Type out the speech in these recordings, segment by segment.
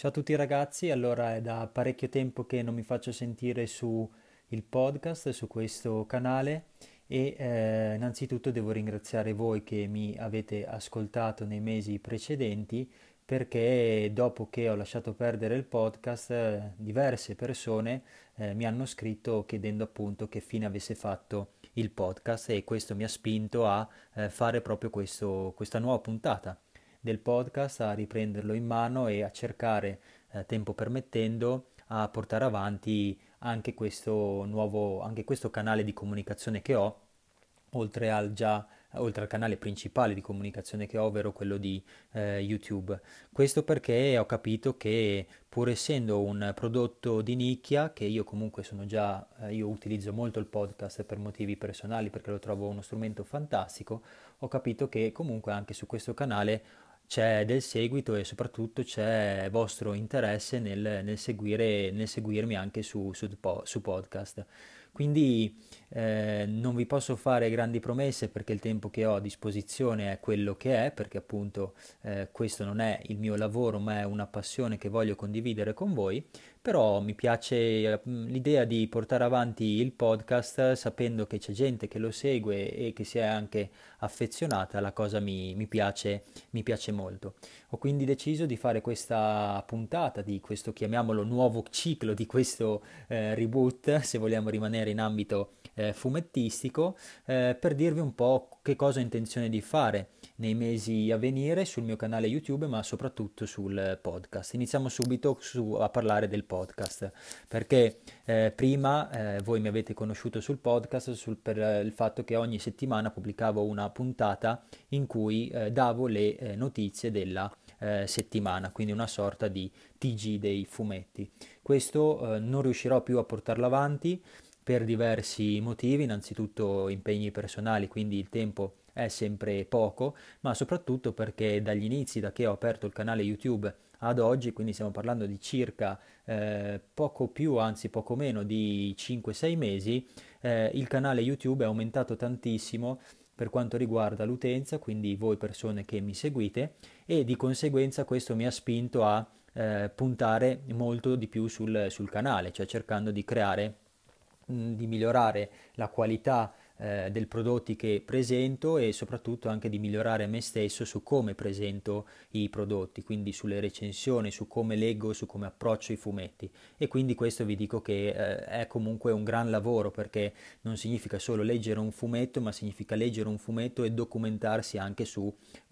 Ciao a tutti ragazzi, allora è da parecchio tempo che non mi faccio sentire su il podcast, su questo canale e eh, innanzitutto devo ringraziare voi che mi avete ascoltato nei mesi precedenti perché dopo che ho lasciato perdere il podcast eh, diverse persone eh, mi hanno scritto chiedendo appunto che fine avesse fatto il podcast e questo mi ha spinto a eh, fare proprio questo, questa nuova puntata del podcast, a riprenderlo in mano e a cercare, eh, tempo permettendo, a portare avanti anche questo nuovo, anche questo canale di comunicazione che ho, oltre al già oltre al canale principale di comunicazione che ho, ovvero quello di eh, YouTube. Questo perché ho capito che pur essendo un prodotto di nicchia, che io comunque sono già, eh, io utilizzo molto il podcast per motivi personali perché lo trovo uno strumento fantastico, ho capito che comunque anche su questo canale c'è del seguito e soprattutto c'è vostro interesse nel, nel, seguire, nel seguirmi anche su, su, su podcast. Quindi eh, non vi posso fare grandi promesse perché il tempo che ho a disposizione è quello che è, perché appunto eh, questo non è il mio lavoro ma è una passione che voglio condividere con voi, però mi piace mm, l'idea di portare avanti il podcast sapendo che c'è gente che lo segue e che si è anche affezionata, la cosa mi, mi, piace, mi piace molto. Ho quindi deciso di fare questa puntata di questo, chiamiamolo, nuovo ciclo, di questo eh, reboot, se vogliamo rimanere in ambito eh, fumettistico eh, per dirvi un po' che cosa ho intenzione di fare nei mesi a venire sul mio canale YouTube ma soprattutto sul podcast. Iniziamo subito su, a parlare del podcast perché eh, prima eh, voi mi avete conosciuto sul podcast sul, per eh, il fatto che ogni settimana pubblicavo una puntata in cui eh, davo le notizie della settimana, quindi una sorta di TG dei fumetti. Questo non riuscirò più a portarlo avanti per diversi motivi, innanzitutto impegni personali, quindi il tempo è sempre poco, ma soprattutto perché dagli inizi, da che ho aperto il canale YouTube ad oggi, quindi stiamo parlando di circa eh, poco più, anzi poco meno di 5-6 mesi, eh, il canale YouTube è aumentato tantissimo per quanto riguarda l'utenza, quindi voi persone che mi seguite, e di conseguenza questo mi ha spinto a eh, puntare molto di più sul, sul canale, cioè cercando di creare di migliorare la qualità eh, dei prodotti che presento e soprattutto anche di migliorare me stesso su come presento i prodotti, quindi sulle recensioni, su come leggo, su come approccio i fumetti. E quindi questo vi dico che eh, è comunque un gran lavoro perché non significa solo leggere un fumetto, ma significa leggere un fumetto e documentarsi anche su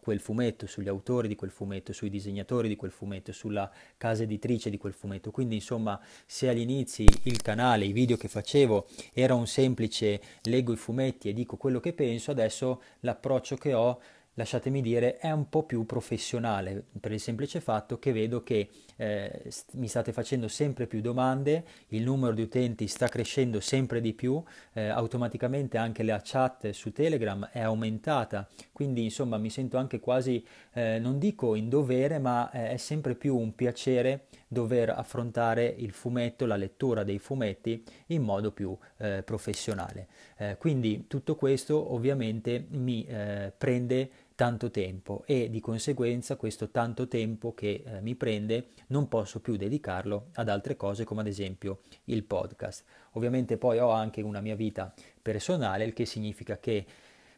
quel fumetto, sugli autori di quel fumetto, sui disegnatori di quel fumetto, sulla casa editrice di quel fumetto. Quindi insomma se agli inizi il canale, i video che facevo era un semplice leggo i fumetti e dico quello che penso, adesso l'approccio che ho lasciatemi dire, è un po' più professionale per il semplice fatto che vedo che eh, st- mi state facendo sempre più domande, il numero di utenti sta crescendo sempre di più, eh, automaticamente anche la chat su Telegram è aumentata, quindi insomma mi sento anche quasi, eh, non dico in dovere, ma eh, è sempre più un piacere dover affrontare il fumetto, la lettura dei fumetti in modo più eh, professionale. Eh, quindi tutto questo ovviamente mi prende tanto tempo e di conseguenza questo tanto tempo che eh, mi prende non posso più dedicarlo ad altre cose come ad esempio il podcast. Ovviamente poi ho anche una mia vita personale, il che significa che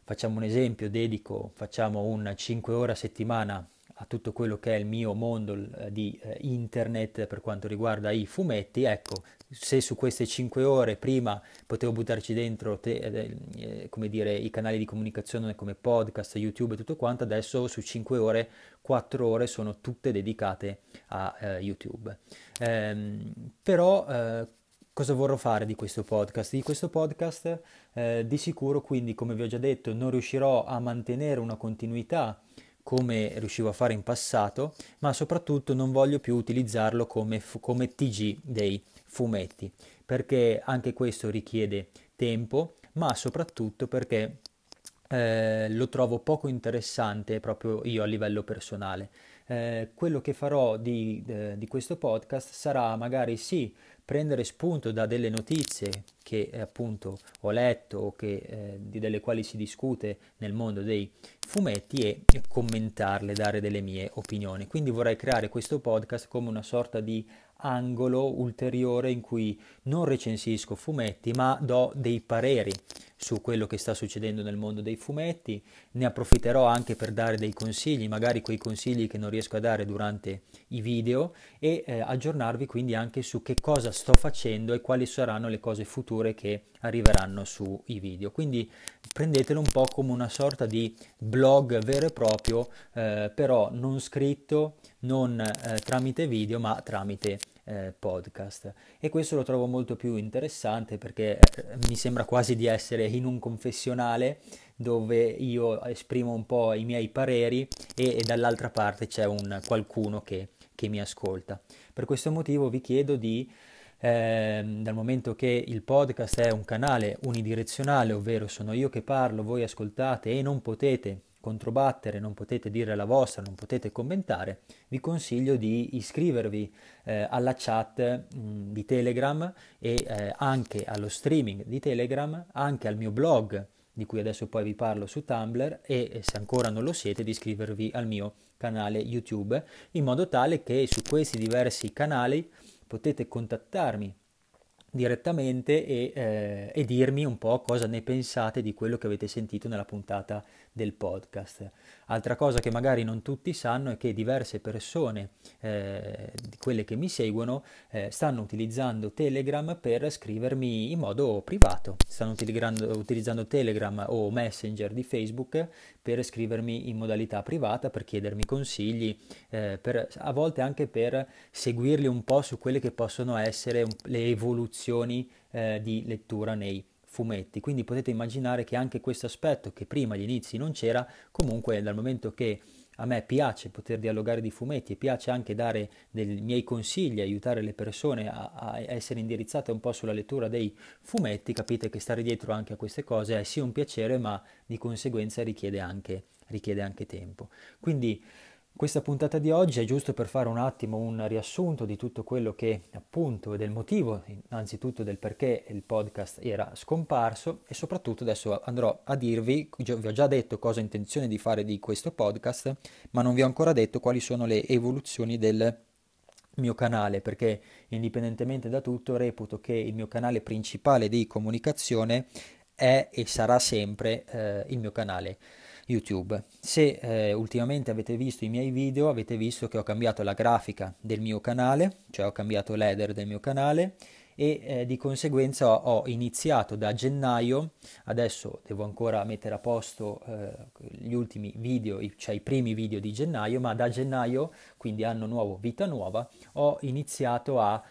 facciamo un esempio, dedico, facciamo un 5 ore a settimana a tutto quello che è il mio mondo eh, di eh, internet per quanto riguarda i fumetti, ecco, se su queste 5 ore prima potevo buttarci dentro te, eh, eh, come dire, i canali di comunicazione come podcast, YouTube e tutto quanto, adesso su 5 ore, 4 ore sono tutte dedicate a eh, YouTube. Ehm, però eh, cosa vorrò fare di questo podcast? Di questo podcast di sicuro quindi, come vi ho già detto, non riuscirò a mantenere una continuità come riuscivo a fare in passato, ma soprattutto non voglio più utilizzarlo come, come TG dei fumetti, perché anche questo richiede tempo, ma soprattutto perché eh, lo trovo poco interessante proprio io a livello personale. Eh, quello che farò di, eh, di, questo podcast sarà magari sì prendere spunto da delle notizie che eh, appunto ho letto o che, eh, delle quali si discute nel mondo dei fumetti e commentarle, dare delle mie opinioni. Quindi vorrei creare questo podcast come una sorta di angolo ulteriore in cui non recensisco fumetti ma do dei pareri su quello che sta succedendo nel mondo dei fumetti, ne approfitterò anche per dare dei consigli, magari quei consigli che non riesco a dare durante i video e eh, aggiornarvi quindi anche su che cosa sto facendo e quali saranno le cose future che arriveranno sui video. Quindi prendetelo un po' come una sorta di blog vero e proprio, eh, però non scritto, non eh, tramite video, ma tramite eh, podcast e questo lo trovo molto più interessante perché eh, mi sembra quasi di essere in un confessionale dove io esprimo un po' i miei pareri e, e dall'altra parte c'è un qualcuno che, che, mi ascolta. Per questo motivo vi chiedo di, eh, dal momento che il podcast è un canale unidirezionale, ovvero sono io che parlo, voi ascoltate e non potete controbattere, non potete dire la vostra, non potete commentare, vi consiglio di iscrivervi eh, alla chat mh, di Telegram e eh, anche allo streaming di Telegram, anche al mio blog di cui adesso poi vi parlo su Tumblr e se ancora non lo siete di iscrivervi al mio canale YouTube in modo tale che su questi diversi canali potete contattarmi direttamente e, eh, e, dirmi un po' cosa ne pensate di quello che avete sentito nella puntata del podcast. Altra cosa che magari non tutti sanno è che diverse persone, eh, quelle che mi seguono, eh, stanno utilizzando Telegram per scrivermi in modo privato, stanno utilizzando, Telegram o Messenger di Facebook per scrivermi in modalità privata, per chiedermi consigli, eh, per, a volte anche per seguirli un po' su quelle che possono essere le evoluzioni eh, di lettura nei fumetti, quindi potete immaginare che anche questo aspetto che prima agli inizi non c'era, comunque dal momento che a me piace poter dialogare di fumetti e piace anche dare dei miei consigli, aiutare le persone a, a, essere indirizzate un po' sulla lettura dei fumetti, capite che stare dietro anche a queste cose è sì un piacere, ma di conseguenza richiede anche, richiede anche tempo. Quindi questa puntata di oggi è giusto per fare un attimo un riassunto di tutto quello che appunto del motivo, innanzitutto del perché il podcast era scomparso e soprattutto adesso andrò a dirvi, vi ho già detto cosa ho intenzione di fare di questo podcast, ma non vi ho ancora detto quali sono le evoluzioni del mio canale perché indipendentemente da tutto reputo che il mio canale principale di comunicazione è e sarà sempre eh, il mio canale YouTube. Se eh, ultimamente avete visto i miei video, avete visto che ho cambiato la grafica del mio canale, cioè ho cambiato l'header del mio canale e eh, di conseguenza ho, iniziato da gennaio, adesso devo ancora mettere a posto eh, gli ultimi video, cioè i primi video di gennaio, ma da gennaio, quindi anno nuovo, vita nuova, ho iniziato a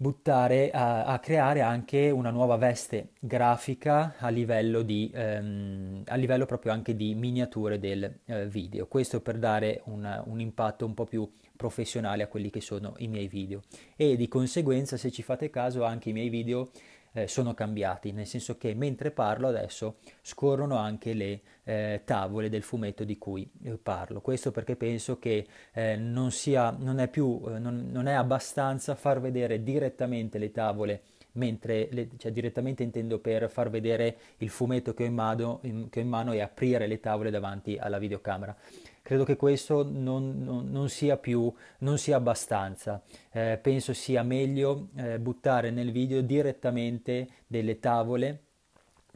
buttare a, a, creare anche una nuova veste grafica a livello, di, ehm, a livello proprio anche di miniature del eh, video. Questo per dare una, un impatto un po' più professionale a quelli che sono i miei video. E di conseguenza, se ci fate caso, anche i miei video eh, sono cambiati, nel senso che mentre parlo adesso scorrono anche le eh, tavole del fumetto di cui eh, parlo. Questo perché penso che eh, non, sia, non, è più, eh, non, non è abbastanza far vedere direttamente le tavole mentre le, cioè direttamente intendo per far vedere il fumetto che ho in mano, in, che ho in mano e aprire le tavole davanti alla videocamera. Credo che questo non, non, non sia più, non sia abbastanza. Eh, penso sia meglio eh, buttare nel video direttamente delle tavole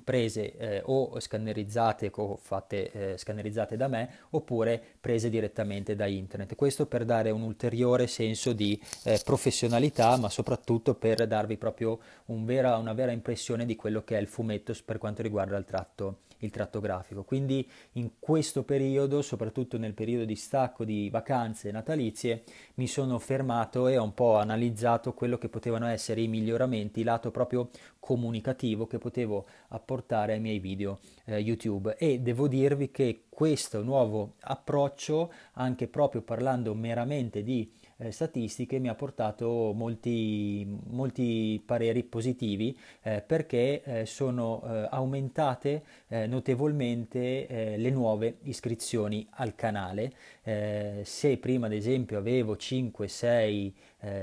prese eh, o scannerizzate o fatte eh, scannerizzate da me oppure prese direttamente da internet. Questo per dare un ulteriore senso di eh, professionalità, ma soprattutto per darvi proprio un vera, una vera impressione di quello che è il fumetto per quanto riguarda il tratto il tratto grafico. Quindi in questo periodo, soprattutto nel periodo di stacco di vacanze natalizie, mi sono fermato e ho un po' analizzato quello che potevano essere i miglioramenti lato proprio comunicativo che potevo apportare ai miei video eh, YouTube e devo dirvi che questo nuovo approccio, anche proprio parlando meramente di eh, statistiche mi ha portato molti, molti pareri positivi eh, perché eh, sono eh, aumentate eh, notevolmente le nuove iscrizioni al canale. se prima ad esempio avevo 5-6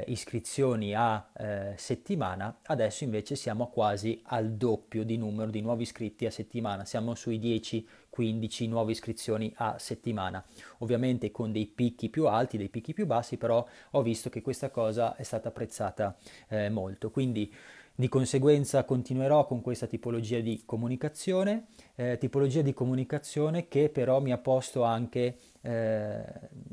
iscrizioni a settimana, adesso invece siamo quasi al doppio di numero di nuovi iscritti a settimana, siamo sui 10 15 nuove iscrizioni a settimana, ovviamente con dei picchi più alti, dei picchi più bassi, però ho visto che questa cosa è stata apprezzata eh, molto. Quindi di conseguenza continuerò con questa tipologia di comunicazione, eh, tipologia di comunicazione che però mi ha posto anche, eh,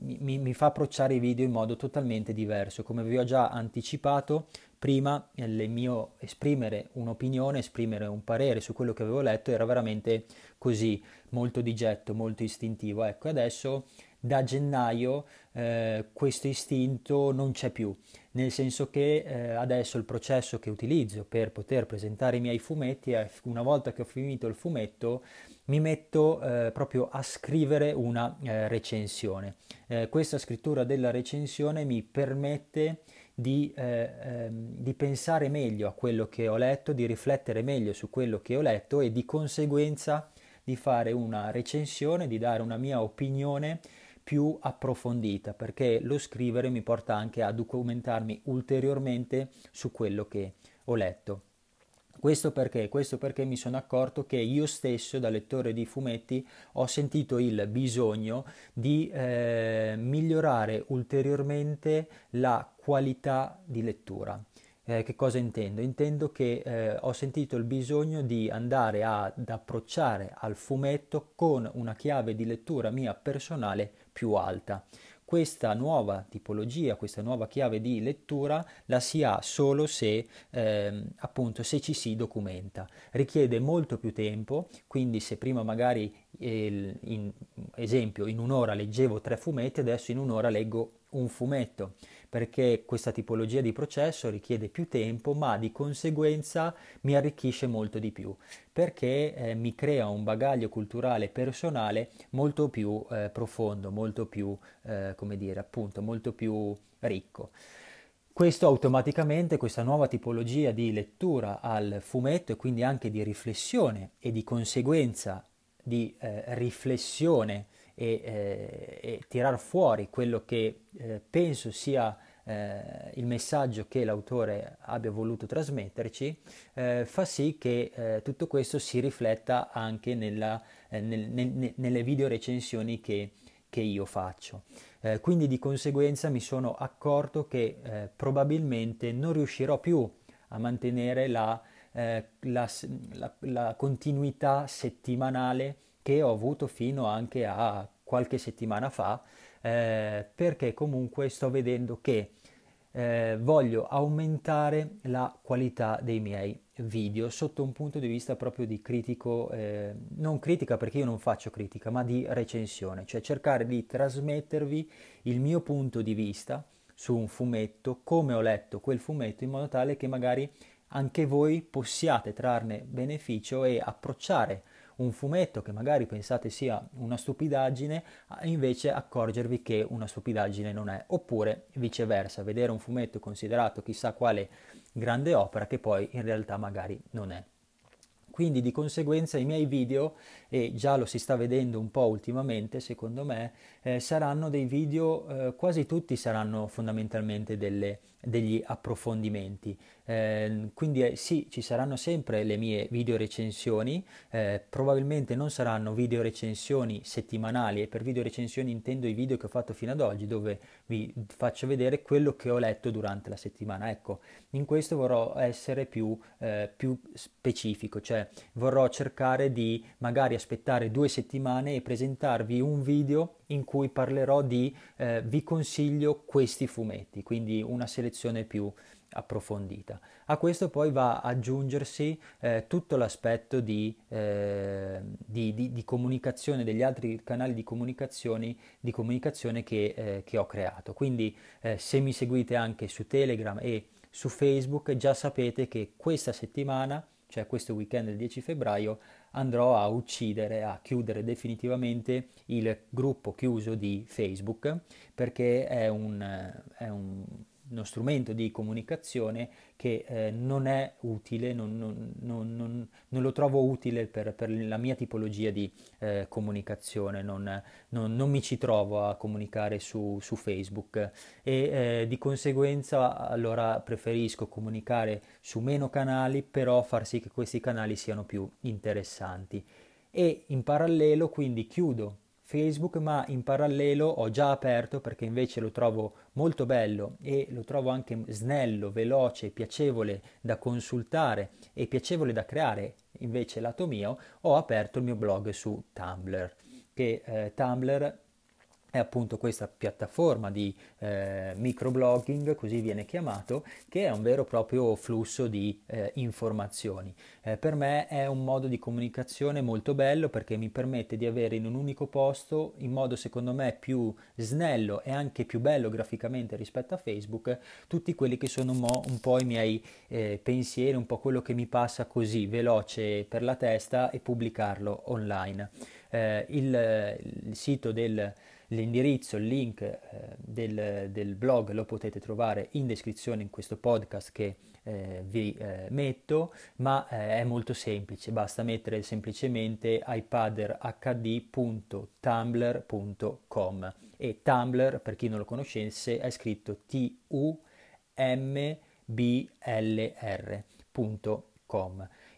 mi, mi, fa approcciare i video in modo totalmente diverso. Come vi ho già anticipato, prima il mio esprimere un'opinione, esprimere un parere su quello che avevo letto era veramente così, molto di getto, molto istintivo. Ecco, adesso da gennaio eh, questo istinto non c'è più, nel senso che eh, adesso il processo che utilizzo per poter presentare i miei fumetti è una volta che ho finito il fumetto mi metto eh, proprio a scrivere una eh, recensione. Eh, questa scrittura della recensione mi permette di, eh, ehm, di, pensare meglio a quello che ho letto, di riflettere meglio su quello che ho letto e di conseguenza di fare una recensione, di dare una mia opinione più approfondita, perché lo scrivere mi porta anche a documentarmi ulteriormente su quello che ho letto. Questo perché? Questo perché mi sono accorto che io stesso, da lettore di fumetti, ho sentito il bisogno di eh, migliorare ulteriormente la qualità di lettura. Eh, che cosa intendo? Intendo che eh, ho sentito il bisogno di andare ad approcciare al fumetto con una chiave di lettura mia personale più alta questa nuova tipologia, questa nuova chiave di lettura la si ha solo se ehm, appunto se ci si documenta. Richiede molto più tempo, quindi se prima magari eh, in esempio in un'ora leggevo tre fumetti, adesso in un'ora leggo un fumetto perché questa tipologia di processo richiede più tempo, ma di conseguenza mi arricchisce molto di più, perché eh, mi crea un bagaglio culturale personale molto più eh, profondo, molto più, eh, come dire, appunto, molto più ricco. Questo automaticamente, questa nuova tipologia di lettura al fumetto e quindi anche di riflessione e di conseguenza di eh, riflessione e, eh, e tirar fuori quello che eh, penso sia eh, il messaggio che l'autore abbia voluto trasmetterci, eh, fa sì che eh, tutto questo si rifletta anche nella, eh, nel, nel, nelle video recensioni che, che io faccio. Quindi di conseguenza mi sono accorto che probabilmente non riuscirò più a mantenere la, la, la, la continuità settimanale che ho avuto fino anche a qualche settimana fa, eh, perché comunque sto vedendo che eh, voglio aumentare la qualità dei miei video sotto un punto di vista proprio di critico, eh, non critica perché io non faccio critica, ma di recensione, cioè cercare di trasmettervi il mio punto di vista su un fumetto, come ho letto quel fumetto, in modo tale che magari anche voi possiate trarne beneficio e approcciare un fumetto che magari pensate sia una stupidaggine, invece accorgervi che una stupidaggine non è, oppure viceversa, vedere un fumetto considerato chissà quale grande opera che poi in realtà magari non è. Quindi di conseguenza i miei video, e già lo si sta vedendo un po' ultimamente secondo me, eh, saranno dei video, eh, quasi tutti saranno fondamentalmente delle, degli approfondimenti. Eh, quindi eh, sì, ci saranno sempre le mie video recensioni, eh, probabilmente non saranno video recensioni settimanali e per video recensioni intendo i video che ho fatto fino ad oggi dove vi faccio vedere quello che ho letto durante la settimana. Ecco, in questo vorrò essere più, eh, più specifico, cioè vorrò cercare di magari aspettare due settimane e presentarvi un video in cui parlerò di eh, vi consiglio questi fumetti, quindi una selezione più approfondita. A questo poi va ad aggiungersi eh, tutto l'aspetto di, eh, di, di, di, comunicazione degli altri canali di, di comunicazione che, eh, che, ho creato. Quindi eh, se mi seguite anche su Telegram e su Facebook già sapete che questa settimana cioè questo weekend del 10 febbraio, andrò a uccidere, a chiudere definitivamente il gruppo chiuso di Facebook perché è un, è un uno strumento di comunicazione che eh, non è utile, non, non, non, non, lo trovo utile per, per, la mia tipologia di eh, comunicazione, non, mi ci trovo a comunicare su, su Facebook e eh, di conseguenza allora preferisco comunicare su meno canali, però far sì che questi canali siano più interessanti. E in parallelo quindi chiudo Facebook, ma in parallelo ho già aperto perché invece lo trovo molto bello e lo trovo anche snello, veloce, piacevole da consultare e piacevole da creare invece lato mio, ho aperto il mio blog su Tumblr, che eh, Tumblr è appunto questa piattaforma di eh, microblogging, così viene chiamato, che è un vero e proprio flusso di eh, informazioni. Eh, per me è un modo di comunicazione molto bello perché mi permette di avere in un unico posto, in modo secondo me più snello e anche più bello graficamente rispetto a Facebook, tutti quelli che sono mo- un po' i miei eh, pensieri, un po' quello che mi passa così veloce per la testa e pubblicarlo online. Eh, il, il sito del L'indirizzo, il link eh, del, del, blog lo potete trovare in descrizione in questo podcast che eh, vi eh, metto, ma eh, è molto semplice, basta mettere semplicemente ipaderhd.tumblr.com e Tumblr, per chi non lo conoscesse, è scritto T-U-M-B-L-R.com.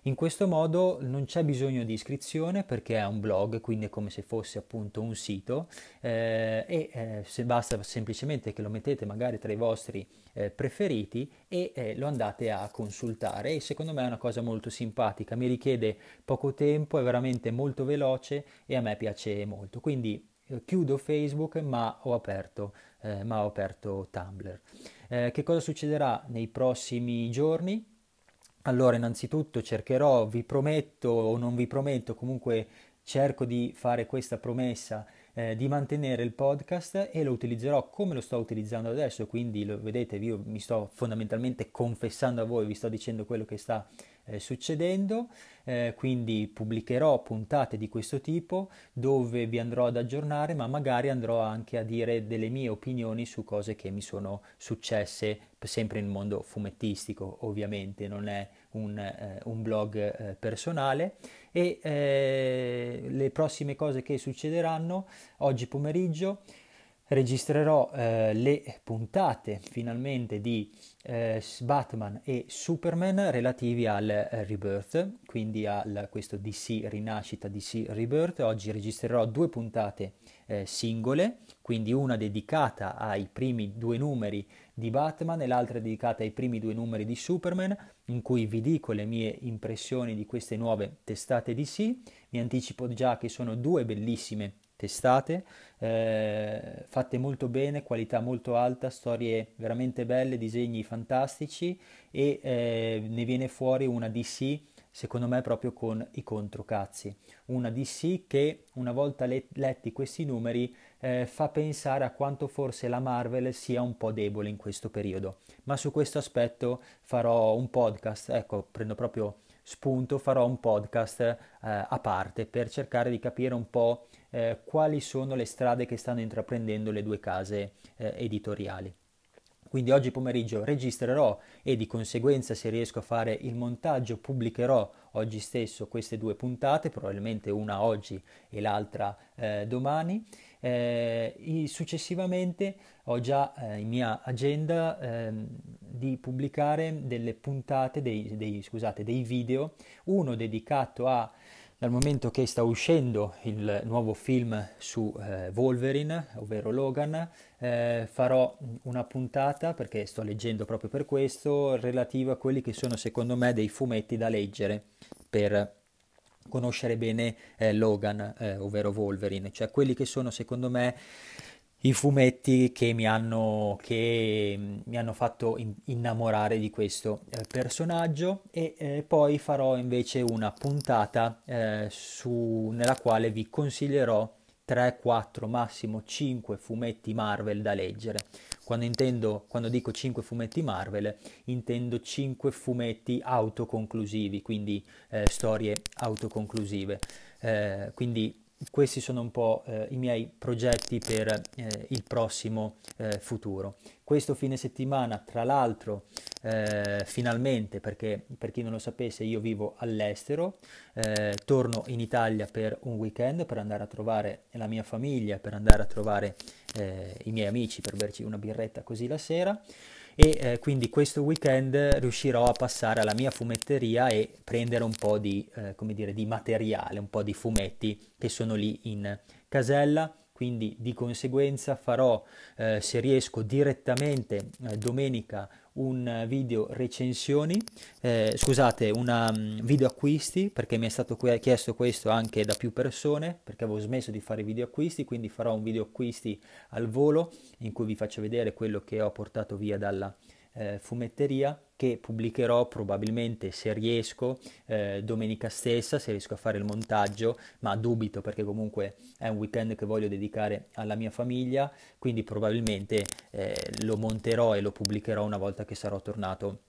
In questo modo non c'è bisogno di iscrizione perché è un blog, quindi è come se fosse appunto un sito eh, e eh, se basta semplicemente che lo mettete magari tra i vostri eh, preferiti e eh, lo andate a consultare e secondo me è una cosa molto simpatica, mi richiede poco tempo, è veramente molto veloce e a me piace molto. Quindi eh, chiudo Facebook ma ho aperto, eh, ma ho aperto Tumblr. che cosa succederà nei prossimi giorni? Allora, innanzitutto cercherò, vi prometto o non vi prometto, comunque cerco di fare questa promessa eh, di mantenere il podcast e lo utilizzerò come lo sto utilizzando adesso, quindi lo vedete, io mi sto fondamentalmente confessando a voi, vi sto dicendo quello che sta succedendo, eh, quindi pubblicherò puntate di questo tipo dove vi andrò ad aggiornare, ma magari andrò anche a dire delle mie opinioni su cose che mi sono successe sempre nel mondo fumettistico, ovviamente non è un, eh, un blog eh, personale. E eh, le prossime cose che succederanno oggi pomeriggio registrerò eh, le puntate finalmente di eh, Batman e Superman relativi al eh, Rebirth, quindi a questo DC Rinascita, DC Rebirth. Oggi registrerò due puntate eh, singole, quindi una dedicata ai primi due numeri di Batman e l'altra dedicata ai primi due numeri di Superman, in cui vi dico le mie impressioni di queste nuove testate DC. Mi anticipo già che sono due bellissime testate, eh, fatte molto bene, qualità molto alta, storie veramente belle, disegni fantastici e eh, ne viene fuori una DC secondo me proprio con i controcazzi. Una DC che una volta let- letti questi numeri eh, fa pensare a quanto forse la Marvel sia un po' debole in questo periodo. Ma su questo aspetto farò un podcast, ecco, prendo proprio spunto, farò un podcast eh, a parte per cercare di capire un po' eh, quali sono le strade che stanno intraprendendo le due case eh, editoriali. Quindi oggi pomeriggio registrerò e di conseguenza se riesco a fare il montaggio pubblicherò oggi stesso queste due puntate, probabilmente una oggi e l'altra eh, domani. Eh, successivamente ho già eh, in mia agenda ehm, di pubblicare delle puntate, dei, dei, scusate, dei video, uno dedicato a dal momento che sta uscendo il nuovo film su eh, Wolverine, ovvero Logan, eh, farò una puntata, perché sto leggendo proprio per questo, relativa a quelli che sono secondo me dei fumetti da leggere per conoscere bene eh, Logan, eh, ovvero Wolverine, cioè quelli che sono secondo me i fumetti che mi hanno, che mi hanno fatto in, innamorare di questo eh, personaggio e eh, poi farò invece una puntata eh, su, nella quale vi consiglierò 3, 4, massimo 5 fumetti Marvel da leggere. Quando, intendo, quando dico 5 fumetti Marvel, intendo 5 fumetti autoconclusivi, quindi eh, storie autoconclusive. Eh, quindi questi sono un po' eh, i miei progetti per eh, il prossimo eh, futuro. Questo fine settimana, tra l'altro, eh, finalmente, perché per chi non lo sapesse, io vivo all'estero, eh, torno in Italia per un weekend per andare a trovare la mia famiglia, per andare a trovare eh, i miei amici, per berci una birretta così la sera e eh, quindi questo weekend riuscirò a passare alla mia fumetteria e prendere un po' di, eh, dire, di materiale, un po' di fumetti che sono lì in casella. Quindi di conseguenza farò, eh, se riesco, direttamente eh, domenica un video recensioni, eh, scusate, un mm, video acquisti, perché mi è stato chiesto questo anche da più persone, perché avevo smesso di fare video acquisti, quindi farò un video acquisti al volo in cui vi faccio vedere quello che ho portato via dalla eh, fumetteria che pubblicherò probabilmente se riesco eh, domenica stessa, se riesco a fare il montaggio, ma dubito perché comunque è un weekend che voglio dedicare alla mia famiglia, quindi probabilmente eh, lo monterò e lo pubblicherò una volta che sarò tornato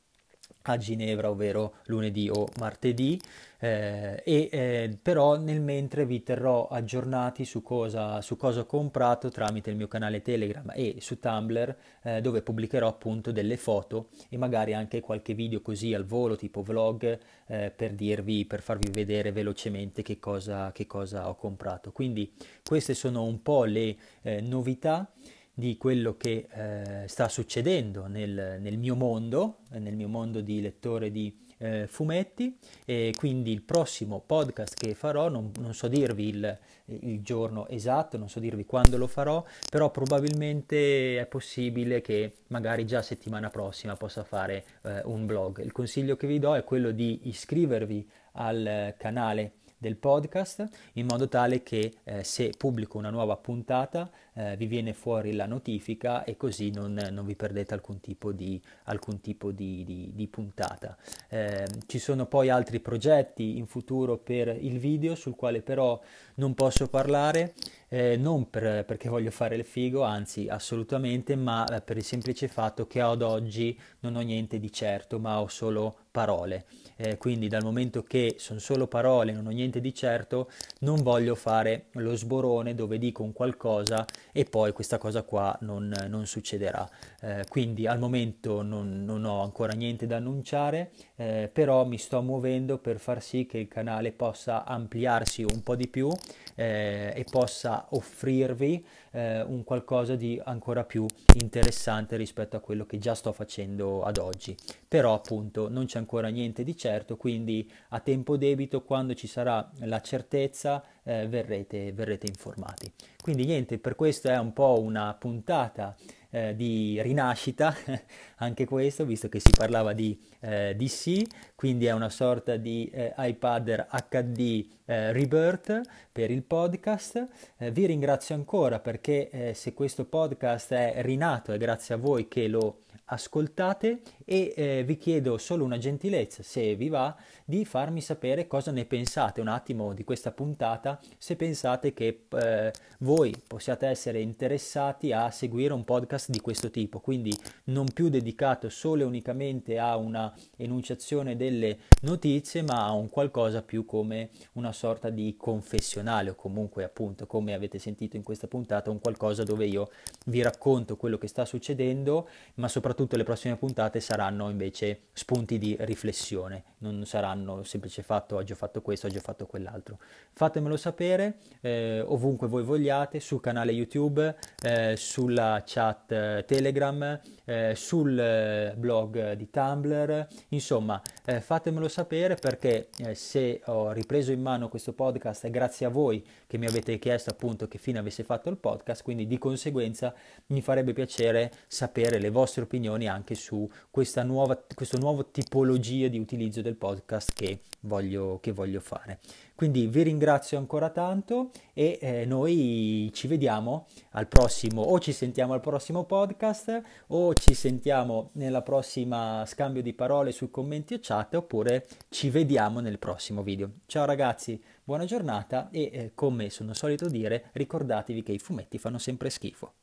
a Ginevra, ovvero lunedì o martedì, eh, e eh, però nel mentre vi terrò aggiornati su cosa, su cosa, ho comprato tramite il mio canale Telegram e su Tumblr, eh, dove pubblicherò appunto delle foto e magari anche qualche video così al volo, tipo vlog, eh, per dirvi, per farvi vedere velocemente che cosa, che cosa ho comprato. Quindi queste sono un po' le eh, novità di quello che eh, sta succedendo nel, nel, mio mondo, nel mio mondo di lettore di eh, fumetti e quindi il prossimo podcast che farò, non, non so dirvi il, il, giorno esatto, non so dirvi quando lo farò, però probabilmente è possibile che magari già settimana prossima possa fare eh, un blog. Il consiglio che vi do è quello di iscrivervi al canale del podcast in modo tale che eh, se pubblico una nuova puntata eh, vi viene fuori la notifica e così non, non vi perdete alcun tipo di, alcun tipo di, di, di puntata. Eh, ci sono poi altri progetti in futuro per il video sul quale però non posso parlare. Eh, non per, perché voglio fare il figo, anzi assolutamente, ma eh, per il semplice fatto che ad oggi non ho niente di certo, ma ho solo parole eh, quindi dal momento che sono solo parole, non ho niente di certo, non voglio fare lo sborone dove dico un qualcosa e poi questa cosa qua non, non succederà. Eh, quindi al momento non, non, ho ancora niente da annunciare, eh, però mi sto muovendo per far sì che il canale possa ampliarsi un po' di più eh, e possa offrirvi eh, un qualcosa di ancora più interessante rispetto a quello che già sto facendo ad oggi. Però appunto non c'è ancora niente di certo, quindi a tempo debito quando ci sarà la certezza eh, verrete, verrete informati. Quindi niente, per questo è un po' una puntata eh, di rinascita, anche questo, visto che si parlava di eh, DC, quindi è una sorta di eh, iPad HD eh, Rebirth per il podcast. Eh, vi ringrazio ancora perché eh, se questo podcast è rinato è grazie a voi che lo ascoltate e eh, vi chiedo solo una gentilezza, se vi va, di farmi sapere cosa ne pensate un attimo di questa puntata, se pensate che eh, voi possiate essere interessati a seguire un podcast di questo tipo, quindi non più dedicato solo e unicamente a una enunciazione delle notizie, ma a un qualcosa più come una sorta di confessionale o comunque appunto come avete sentito in questa puntata, un qualcosa dove io vi racconto quello che sta succedendo, ma soprattutto le prossime puntate saranno invece spunti di riflessione, non saranno semplice fatto oggi ho fatto questo, oggi ho fatto quell'altro. Fatemelo sapere eh, ovunque voi vogliate, sul canale YouTube, eh, sulla chat eh, Telegram, eh, sul eh, blog di Tumblr, insomma fatemelo sapere perché se ho ripreso in mano questo podcast è grazie a voi che mi avete chiesto appunto che fine avesse fatto il podcast, quindi di conseguenza mi farebbe piacere sapere le vostre opinioni anche su questa nuova, questo nuovo tipologia di utilizzo del podcast che voglio, che voglio fare. Quindi vi ringrazio ancora tanto e eh, noi ci vediamo al prossimo, o ci sentiamo al prossimo podcast, o ci sentiamo nella prossima scambio di parole sui commenti o chat, oppure ci vediamo nel prossimo video. Ciao ragazzi, buona giornata e eh, come sono solito dire, ricordatevi che i fumetti fanno sempre schifo.